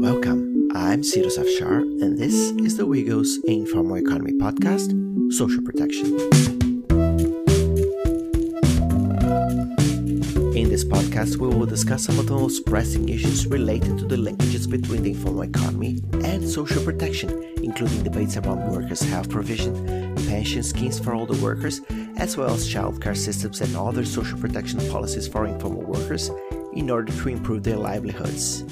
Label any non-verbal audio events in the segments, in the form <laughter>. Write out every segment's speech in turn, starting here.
Welcome. I'm Cyrus Afshar, and this is the WIEGO's Informal Economy podcast, Social Protection. In this podcast, we will discuss some of the most pressing issues related to the linkages between the informal economy and social protection, including debates around workers' health provision, pension schemes for older workers, as well as childcare systems and other social protection policies for informal workers in order to improve their livelihoods.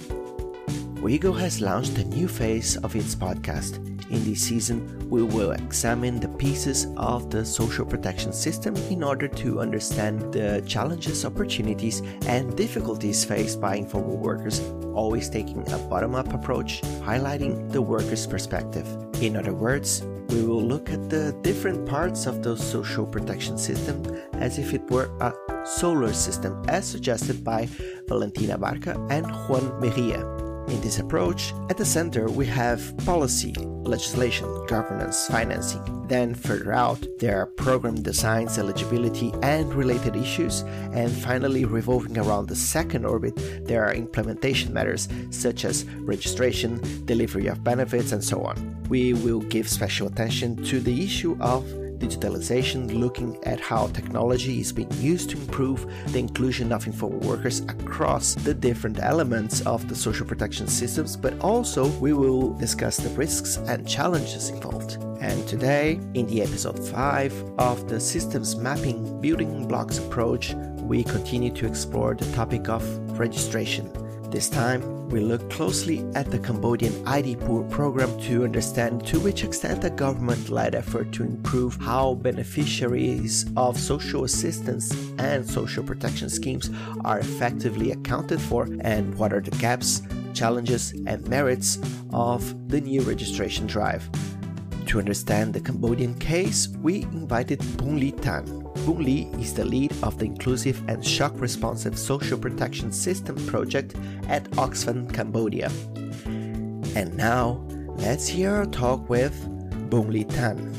WIEGO has launched a new phase of its podcast. In this season, we will examine the pieces of the social protection system in order to understand the challenges, opportunities, and difficulties faced by informal workers, always taking a bottom up approach, highlighting the worker's perspective. In other words, we will look at the different parts of the social protection system as if it were a solar system, as suggested by Valentina Barca and Juan Mejia. In this approach, at the center we have policy, legislation, governance, financing. Then further out, there are program designs, eligibility, and related issues. And finally, revolving around the second orbit, there are implementation matters such as registration, delivery of benefits, and so on. We will give special attention to the issue of digitalization, looking at how technology is being used to improve the inclusion of informal workers across the different elements of the social protection systems, but also we will discuss the risks and challenges involved. And today, in the episode 5 of the Systems Mapping Building Blocks approach, we continue to explore the topic of registration. This time, we look closely at the Cambodian ID Poor program to understand to which extent the government led effort to improve how beneficiaries of social assistance and social protection schemes are effectively accounted for and what are the gaps, challenges, and merits of the new registration drive. To understand the Cambodian case, we invited Bunly Than, Boon Lee is the lead of the Inclusive and Shock Responsive Social Protection System project at Oxfam Cambodia. And now, let's hear our talk with Bunly Than.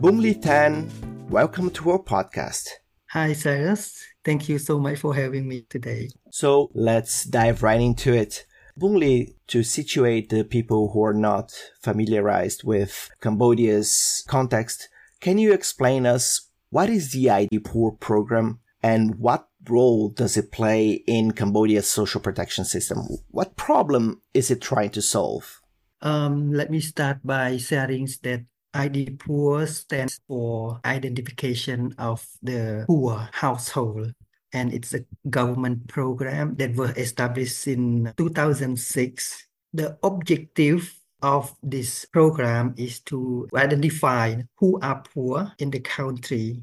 Boon Lee Tan, welcome to our podcast. Hi, Cyrus. Thank you so much for having me today. So let's dive right into it. To situate the people who are not familiarized with Cambodia's context, can you explain us what is the ID Poor program and what role does it play in Cambodia's social protection system? What problem is it trying to solve? Um, let me start by sharing that ID Poor stands for identification of the poor household and it's a government program that was established in 2006. The objective of this program is to identify who are poor in the country.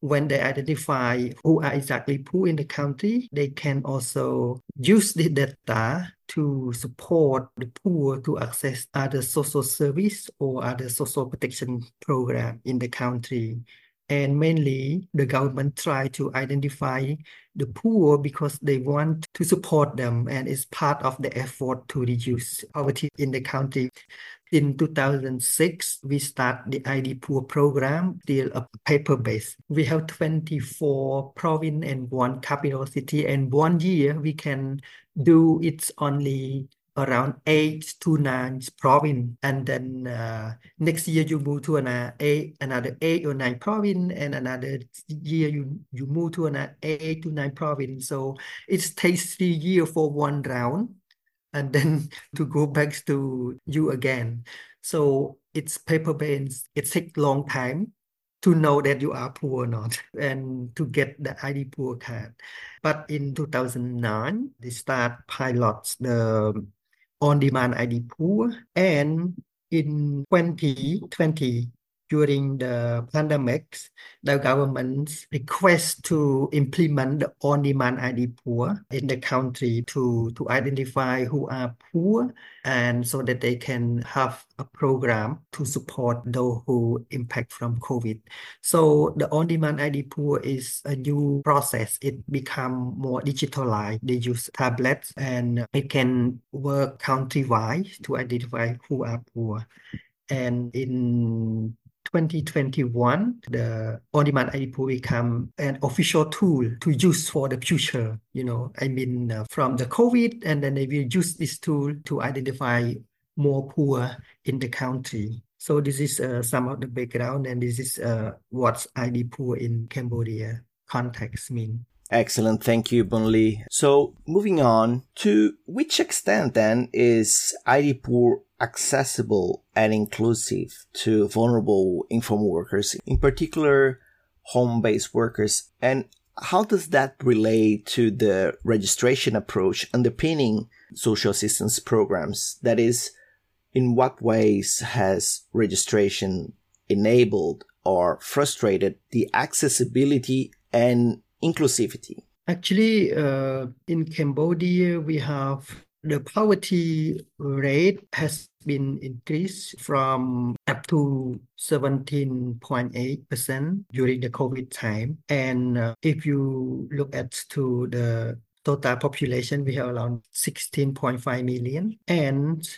When they identify who are exactly poor in the country, they can also use the data to support the poor to access other social service or other social protection program in the country and mainly the government try to identify the poor because they want to support them and it's part of the effort to reduce poverty in the country in 2006 we start the id poor program still a paper based we have 24 province and one capital city and one year we can do it only around eight to nine province and then uh, next year you move to another eight another eight or nine province and another year you you move to another eight to nine province so it takes three years for one round and <laughs> then to go back to you again so it's paper based it takes long time to know that you are poor or not <laughs> and to get the ID poor card. But in 2009, they start pilots the on-demand ID poor. And in 2020, during the pandemic, the government's request to implement the on-demand ID poor in the country to, to identify who are poor and so that they can have a program to support those who impact from COVID. So the on-demand ID poor is a new process. It become more digitalized. They use tablets and it can work countrywide to identify who are poor. And in 2021, the on-demand ID become an official tool to use for the future. You know, I mean, uh, from the COVID, and then they will use this tool to identify more poor in the country. So this is uh, some of the background, and this is uh, what ID in Cambodia context mean. Excellent. Thank you, Bunly. So moving on to which extent then is ID accessible and inclusive to vulnerable informal workers, in particular home-based workers, and how does that relate to the registration approach underpinning social assistance programs? That is, in what ways has registration enabled or frustrated the accessibility and inclusivity? Actually, uh, in Cambodia, we have the poverty rate has been increased from up to 17.8% during the COVID time. And uh, if you look at to the total population, we have around 16.5 million. And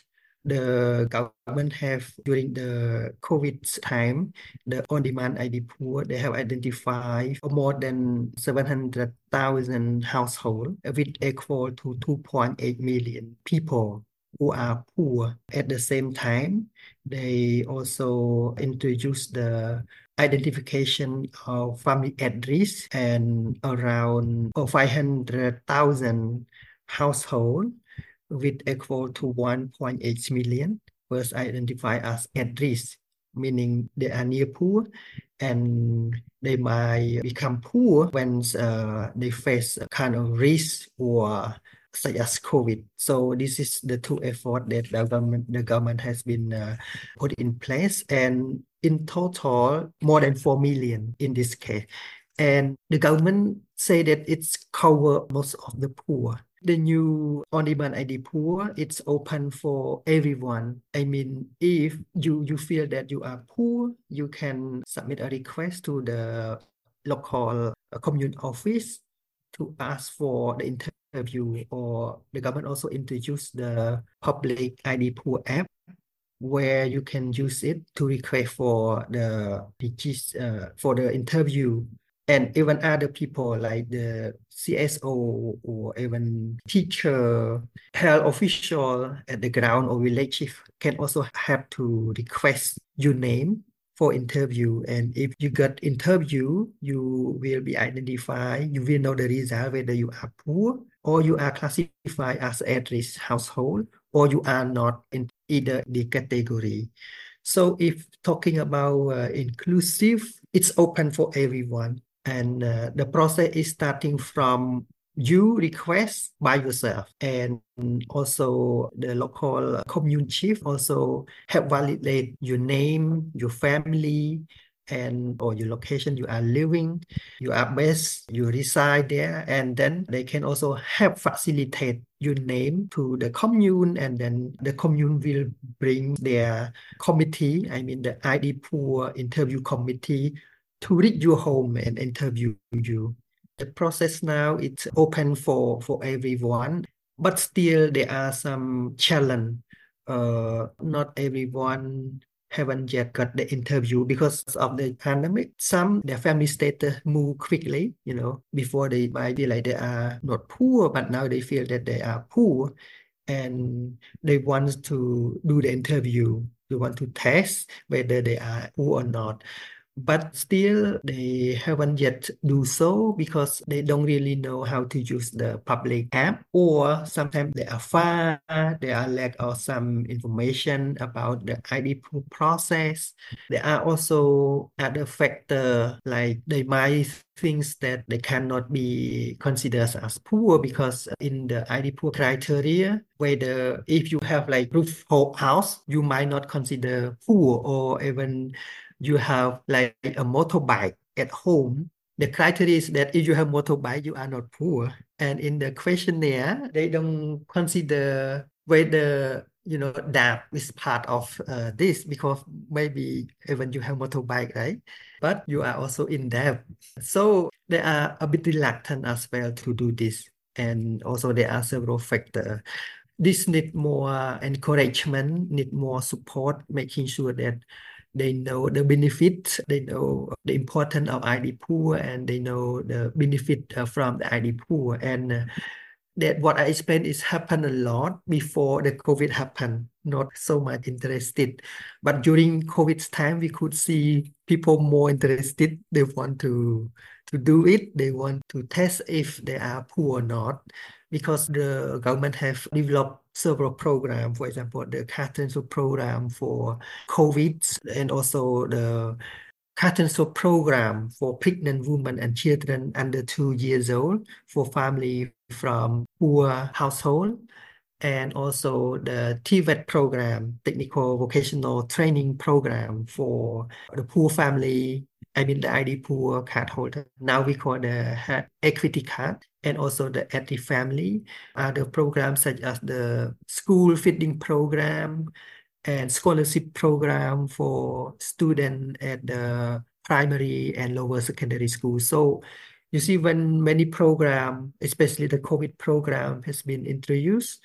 the government have during the COVID time, the on-demand ID poor, they have identified more than 700,000 households with equal to 2.8 million people who are poor. At the same time, they also introduced the identification of family address and around 500,000 household with equal to 1.8 million was identified as at risk, meaning they are near poor and they might become poor when uh, they face a kind of risk or such as COVID. So this is the two effort that the government the government has been uh, put in place, and in total more than four million in this case. And the government say that it's cover most of the poor the new on-demand ID poor, it's open for everyone. I mean, if you you feel that you are poor, you can submit a request to the local uh, commune office to ask for the interview or the government also introduced the public ID poor app where you can use it to request for the uh, for the interview. And even other people like the CSO or even teacher, health official at the ground or village chief can also have to request your name for interview. And if you got interview, you will be identified. You will know the result whether you are poor or you are classified as at-risk household or you are not in either the category. So if talking about uh, inclusive, it's open for everyone and uh, the process is starting from you request by yourself and also the local commune chief also help validate your name your family and or your location you are living you are based you reside there and then they can also help facilitate your name to the commune and then the commune will bring their committee i mean the id poor interview committee to read your home and interview you. The process now it's open for for everyone, but still there are some challenge. Uh, not everyone haven't yet got the interview because of the pandemic. Some their family status move quickly, you know, before they might be like they are not poor, but now they feel that they are poor and they want to do the interview. They want to test whether they are poor or not but still they haven't yet do so because they don't really know how to use the public app or sometimes they are far they are lack of some information about the id process. There are also other factor like they might things that they cannot be considered as poor because in the ID poor criteria, whether if you have like roof house, you might not consider poor or even you have like a motorbike at home, the criteria is that if you have motorbike, you are not poor. And in the questionnaire, they don't consider whether you know that is part of uh, this because maybe even you have motorbike, right? But you are also in debt. So they are a bit reluctant as well to do this. And also there are several factors this need more encouragement, need more support, making sure that they know the benefit, they know the importance of ID poor, and they know the benefit uh, from the ID poor. And uh, that what I explained is happened a lot before the COVID happened, not so much interested. But during COVID's time, we could see people more interested. They want to to do it. They want to test if they are poor or not, because the government have developed several programs. For example, the Carton program for COVID, and also the Carton program for pregnant women and children under two years old for family from poor household and also the TVET program, technical vocational training program for the poor family, I mean the ID poor card holder. Now we call the uh, equity card and also the active family. Uh, Other programs such as the school feeding program and scholarship program for students at the primary and lower secondary school. So you see when many program, especially the COVID program has been introduced,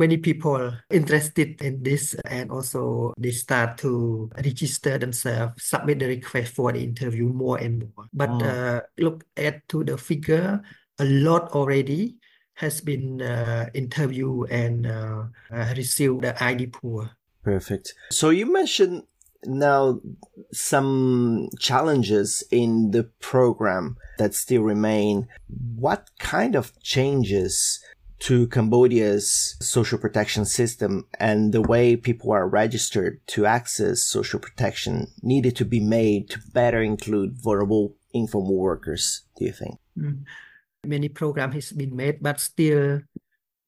many people interested in this and also they start to register themselves, submit the request for the interview more and more. But mm. uh, look at to the figure, a lot already has been uh, interviewed and uh, uh received the ID poor. Perfect. So you mentioned now some challenges in the program that still remain. What kind of changes to Cambodia's social protection system and the way people are registered to access social protection needed to be made to better include vulnerable informal workers, do you think? Mm. Many programs has been made, but still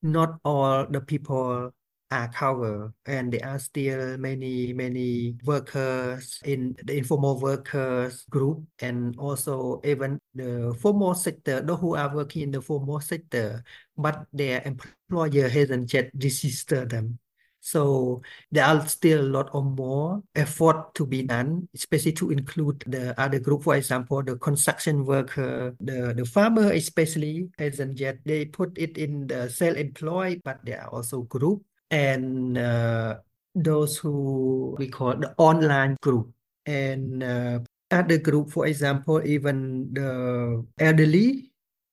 not all the people are covered and there are still many many workers in the informal workers group and also even the formal sector those who are working in the formal sector but their employer hasn't yet registered them so there are still a lot of more effort to be done, especially to include the other group. For example, the construction worker, the, the farmer especially hasn't yet. They put it in the self-employed, but there are also group and uh, those who we call the online group and uh, other group for example even the elderly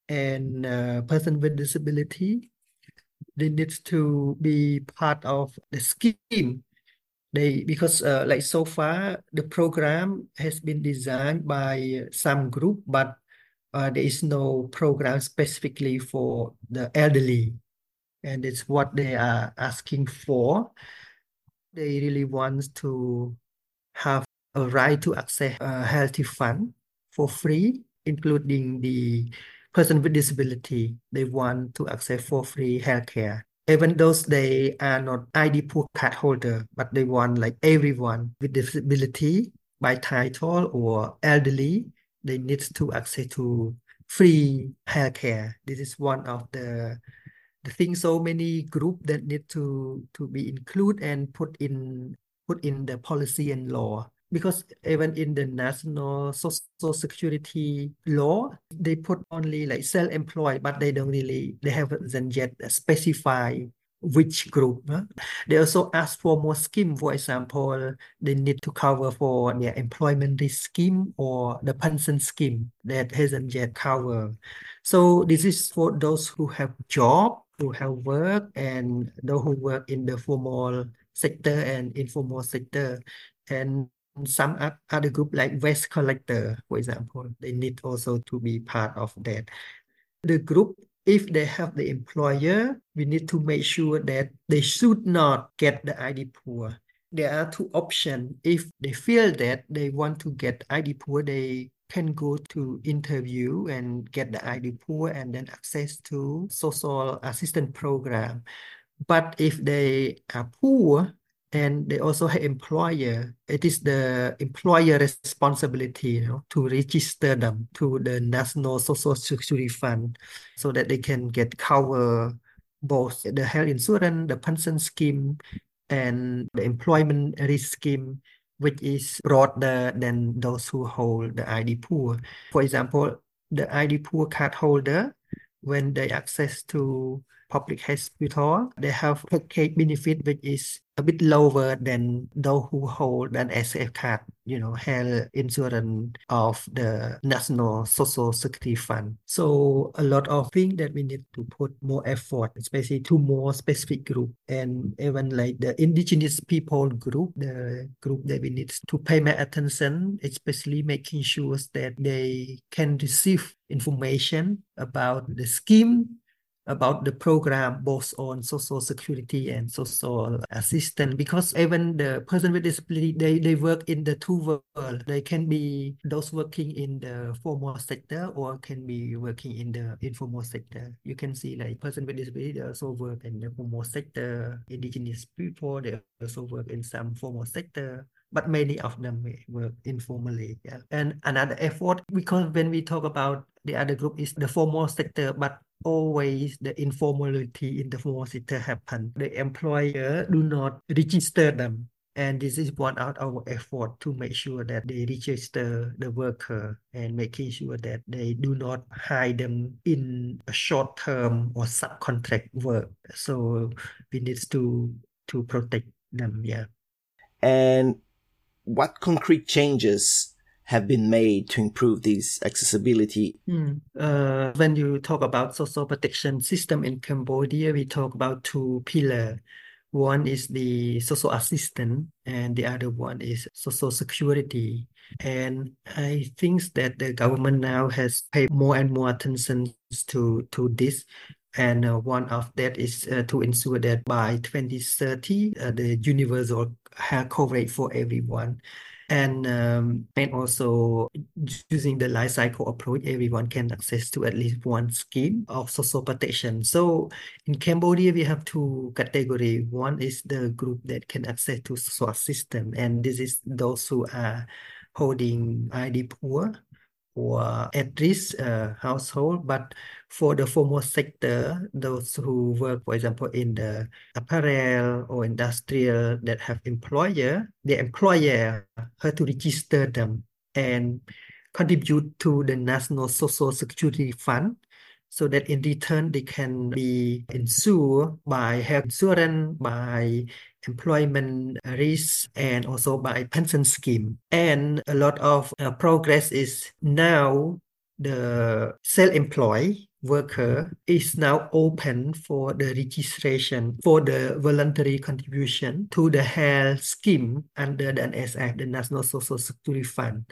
and uh, person with disability they need to be part of the scheme they because uh, like so far the program has been designed by some group but uh, there is no program specifically for the elderly and it's what they are asking for. They really want to have a right to access a healthy fund for free, including the person with disability. They want to access for free healthcare. Even those they are not ID poor card holder, but they want like everyone with disability by title or elderly, they need to access to free healthcare. This is one of the the think so many group that need to to be included and put in put in the policy and law because even in the national social security law they put only like self-employed but they don't really they haven't yet specify which group they also ask for more scheme. For example they need to cover for their employment scheme or the pension scheme that hasn't yet covered. So this is for those who have job who have work and those who work in the formal sector and informal sector. And some other group like waste collector for example. They need also to be part of that. The group if they have the employer we need to make sure that they should not get the id poor. There are two options. If they feel that they want to get id poor they can go to interview and get the ID poor and then access to social assistance program. But if they are poor and they also have employer, it is the employer responsibility you know, to register them to the National Social Security Fund so that they can get cover both the health insurance, the pension scheme, and the employment risk scheme which is broader than those who hold the ID poor. For example, the ID poor card holder, when they access to public hospital, they have package benefit which is a bit lower than those who hold an SF card, you know, health insurance of the National Social Security Fund. So a lot of things that we need to put more effort, especially to more specific group and even like the indigenous people group, the group that we need to pay more attention, especially making sure that they can receive information about the scheme about the program both on social security and social assistance because even the person with disability they, they work in the two world. They can be those working in the formal sector or can be working in the informal sector. You can see like person with disability they also work in the formal sector. Indigenous people they also work in some formal sector but many of them work informally yeah. And another effort because when we talk about the other group is the formal sector but always the informality in the formal sector happen. The employer do not register them. And this is one of our effort to make sure that they register the worker and making sure that they do not hide them in a short term or subcontract work. So we need to to protect them. Yeah. And what concrete changes have been made to improve this accessibility? Mm. Uh, when you talk about social protection system in Cambodia, we talk about two pillars. One is the social assistance, and the other one is social security. And I think that the government now has paid more and more attention to to this. And uh, one of that is uh, to ensure that by 2030, uh, the universal health coverage for everyone and um, and also using the life cycle approach everyone can access to at least one scheme of social protection. So in cambodia we have two category. One is the group that can access to social system, and this is those who are holding id poor or at-risk uh, household. But for the formal sector, those who work, for example, in the apparel or industrial that have employer, the employer has to register them and contribute to the National Social Security Fund so that in return they can be insured by health insurance, by employment risk, and also by pension scheme. And a lot of uh, progress is now the self-employed worker is now open for the registration for the voluntary contribution to the health scheme under the NSSF, the National Social Security Fund.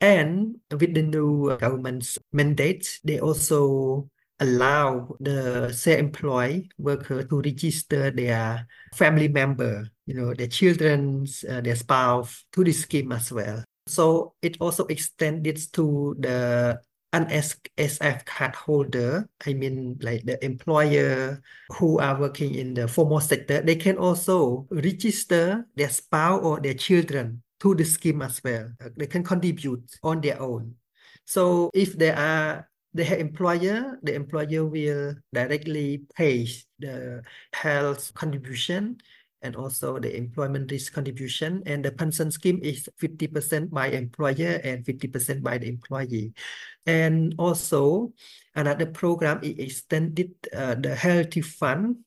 And with the new government's mandate, they also allow the self-employed worker to register their family member, you know, their children, uh, their spouse to the scheme as well. So it also extended to the NSSF card holder, I mean like the employer who are working in the formal sector, they can also register their spouse or their children to the scheme as well. They can contribute on their own. So if there are the employer, the employer will directly pay the health contribution and also the employment risk contribution. And the pension scheme is 50% by employer and 50% by the employee. And also another program is extended uh, the healthy fund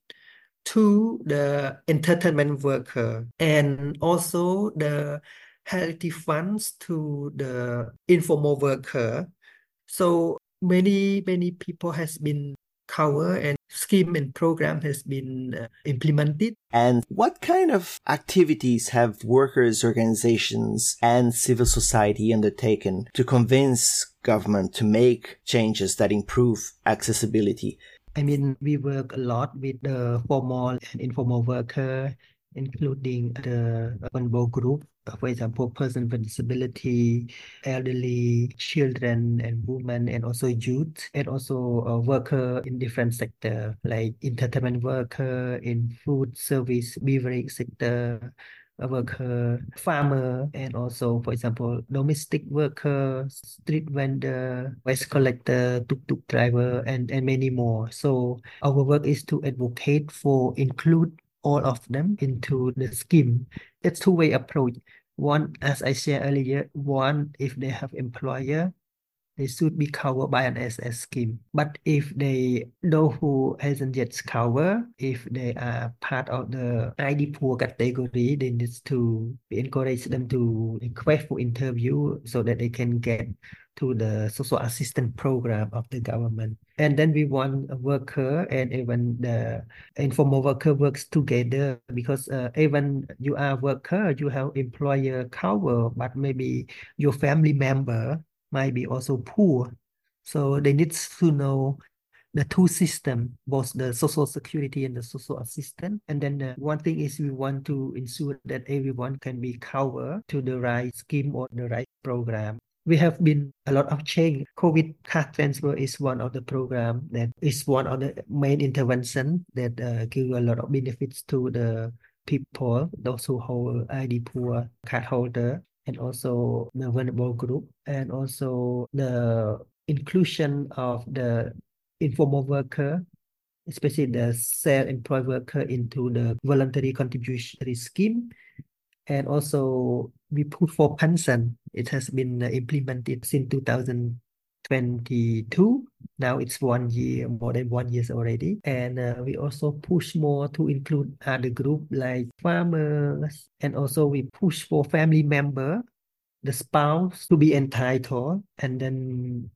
to the entertainment worker and also the healthy funds to the informal worker. So many many people has been covered and scheme and program has been uh, implemented. And what kind of activities have workers' organizations and civil society undertaken to convince government to make changes that improve accessibility? I mean, we work a lot with the formal and informal worker, including the vulnerable group Uh, for example, person with disability, elderly, children and women, and also youth, and also a worker in different sector like entertainment worker, in food service, beverage sector, worker, farmer, and also, for example, domestic worker, street vendor, waste collector, tuk-tuk driver, and, and many more. So our work is to advocate for include all of them into the scheme. It's two-way approach. One, as I said earlier, one, if they have employer, they should be covered by an SS scheme. But if they know who hasn't yet covered, if they are part of the ID poor category, they need to encourage them to request for interview so that they can get to the social assistance program of the government. And then we want a worker and even the informal worker works together because uh, even you are a worker, you have employer cover, but maybe your family member might be also poor. So they need to know the two system, both the social security and the social assistance. And then uh, one thing is we want to ensure that everyone can be covered to the right scheme or the right program we have been a lot of change. COVID cash transfer is one of the program that is one of the main intervention that uh, give a lot of benefits to the people, those who hold ID poor card holder, and also the vulnerable group, and also the inclusion of the informal worker, especially the self-employed worker into the voluntary contribution scheme and also we put for pension. It has been uh, implemented since 2022. Now it's one year, more than one years already. And uh, we also push more to include other group like farmers. And also we push for family member, the spouse to be entitled. And then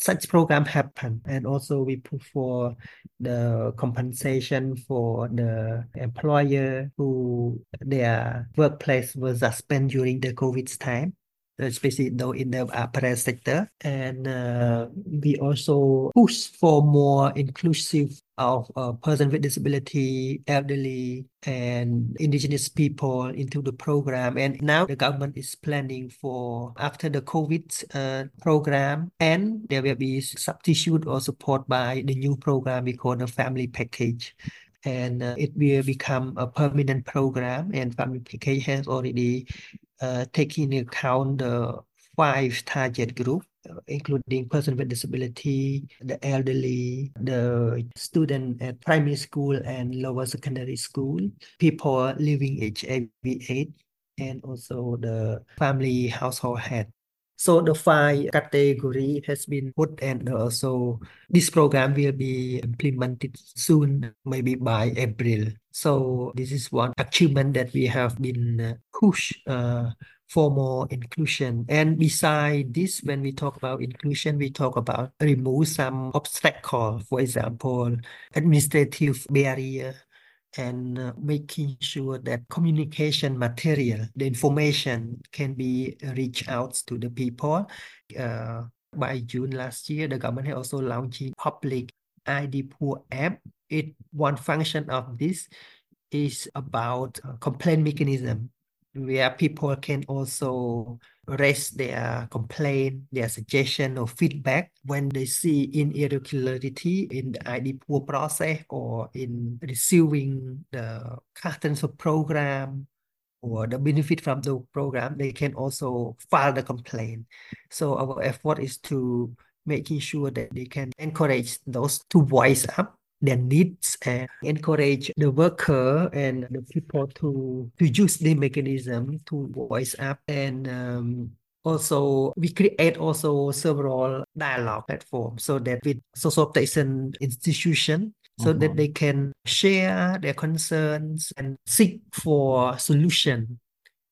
such program happen and also we put for the compensation for the employer who their workplace was suspended during the covid time especially though in the apparel sector and uh, we also push for more inclusive of a person with disability, elderly, and indigenous people into the program. And now the government is planning for after the COVID uh, program, and there will be substitute or support by the new program we call the family package. And uh, it will become a permanent program, and family package has already uh, taking into account the five target group including person with disability, the elderly, the student at primary school and lower secondary school, people living HIV/AIDS, and also the family household head. So the five category has been put and also this program will be implemented soon, maybe by April. So this is one achievement that we have been pushed uh, for more inclusion. And beside this, when we talk about inclusion, we talk about remove some obstacle, for example, administrative barrier and uh, making sure that communication material, the information can be reached out to the people. Uh, by June last year, the government has also launched public ID Poor app. It one function of this is about complaint mechanism where people can also raise their complaint, their suggestion or feedback when they see in irregularity in the ID poor process or in receiving the cartons of program or the benefit from the program, they can also file the complaint. So our effort is to making sure that they can encourage those to voice up their needs and encourage the worker and the people to to use the mechanism to voice up and um, also we create also several dialogue platforms so that with social protection institution so mm-hmm. that they can share their concerns and seek for solution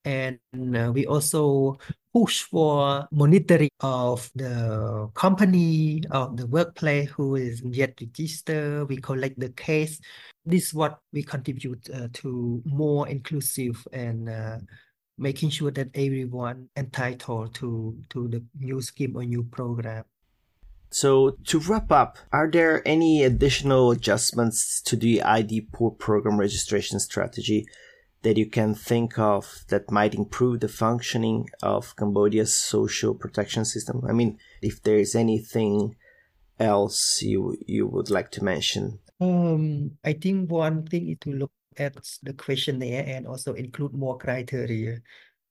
and uh, we also push for monitoring of the company of the workplace who is yet registered. We collect the case. This is what we contribute uh, to more inclusive and uh, making sure that everyone entitled to to the new scheme or new program. So to wrap up, are there any additional adjustments to the ID poor program registration strategy that you can think of that might improve the functioning of Cambodia's social protection system? I mean, if there is anything else you you would like to mention. Um, I think one thing is to look at the questionnaire and also include more criteria.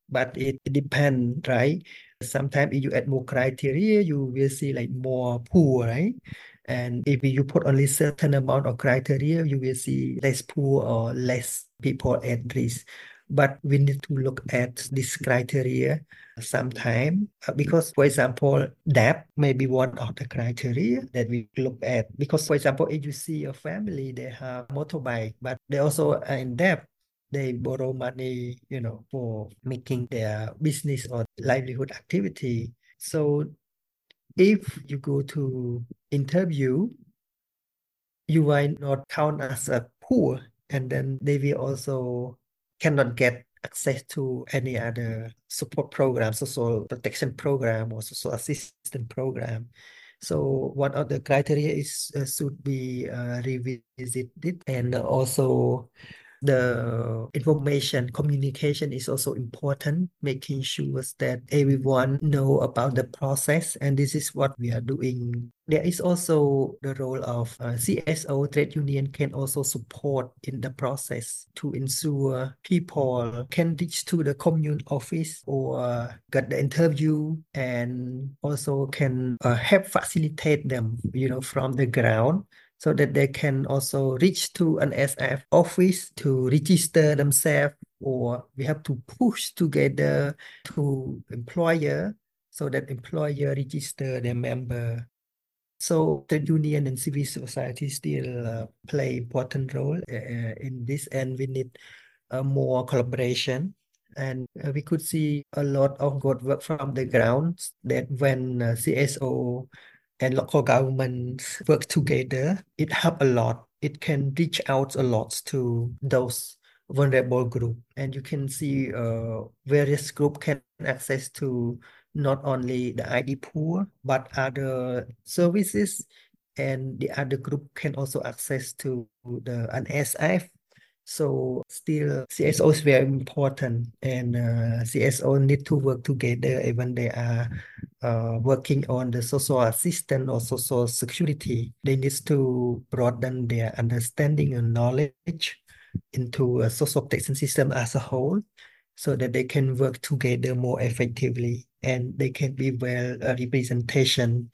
But it, depends, right? Sometimes if you add more criteria, you will see like more poor, right? And if you put only certain amount of criteria, you will see less poor or less people at risk. but we need to look at this criteria sometime uh, because for example debt may be one of the criteria that we look at because for example if you see a family they have motorbike but they also are in debt they borrow money you know for making their business or livelihood activity so if you go to interview you might not count as a poor and then they will also cannot get access to any other support program, social protection program or social assistance program. So one of the criteria is uh, should be uh, revisited and also the information communication is also important making sure that everyone know about the process and this is what we are doing. There is also the role of uh, CSO trade union can also support in the process to ensure people can reach to the commune office or get the interview and also can uh, help facilitate them you know from the ground so that they can also reach to an SF office to register themselves or we have to push together to employer so that employer register their member. So the union and civil society still uh, play important role uh, in this and we need uh, more collaboration and uh, we could see a lot of good work from the ground that when uh, CSO and local governments work together, it help a lot. It can reach out a lot to those vulnerable group, and you can see uh, various group can access to not only the ID poor but other services, and the other group can also access to the NSSF so still CSO is very important and uh, CSO need to work together even they are uh, working on the social assistance or social security. They need to broaden their understanding and knowledge into a social protection system as a whole so that they can work together more effectively and they can be well a representation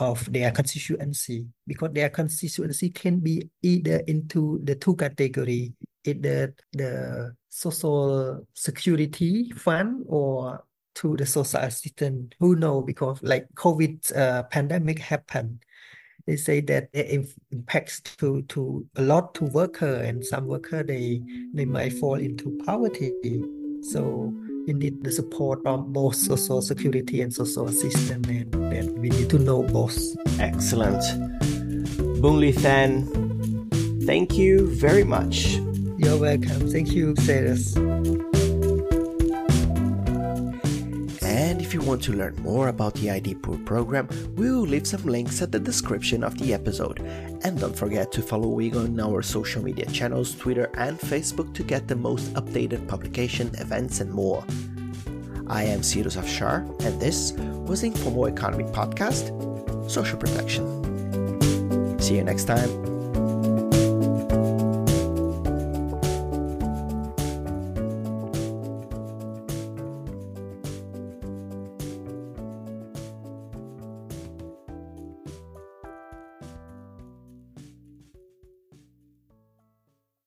of their constituency because their constituency can be either into the two category either the social security fund or to the social assistance? Who know? Because like covid uh, pandemic happened. They say that it impacts to to a lot to worker and some worker they they might fall into poverty. So we need the support from both social security and social assistance and that we need to know both. Excellent. Bunly Than, thank you very much you're welcome. Thank you, Cyrus. And if you want to learn more about the ID Poor program, we will leave some links at the description of the episode. And don't forget to follow WIEGO on our social media channels, Twitter and Facebook to get the most updated publication, events, and more. I am Cyrus Afshar, and this was the Informal Economy Podcast, Social Protection. See you next time.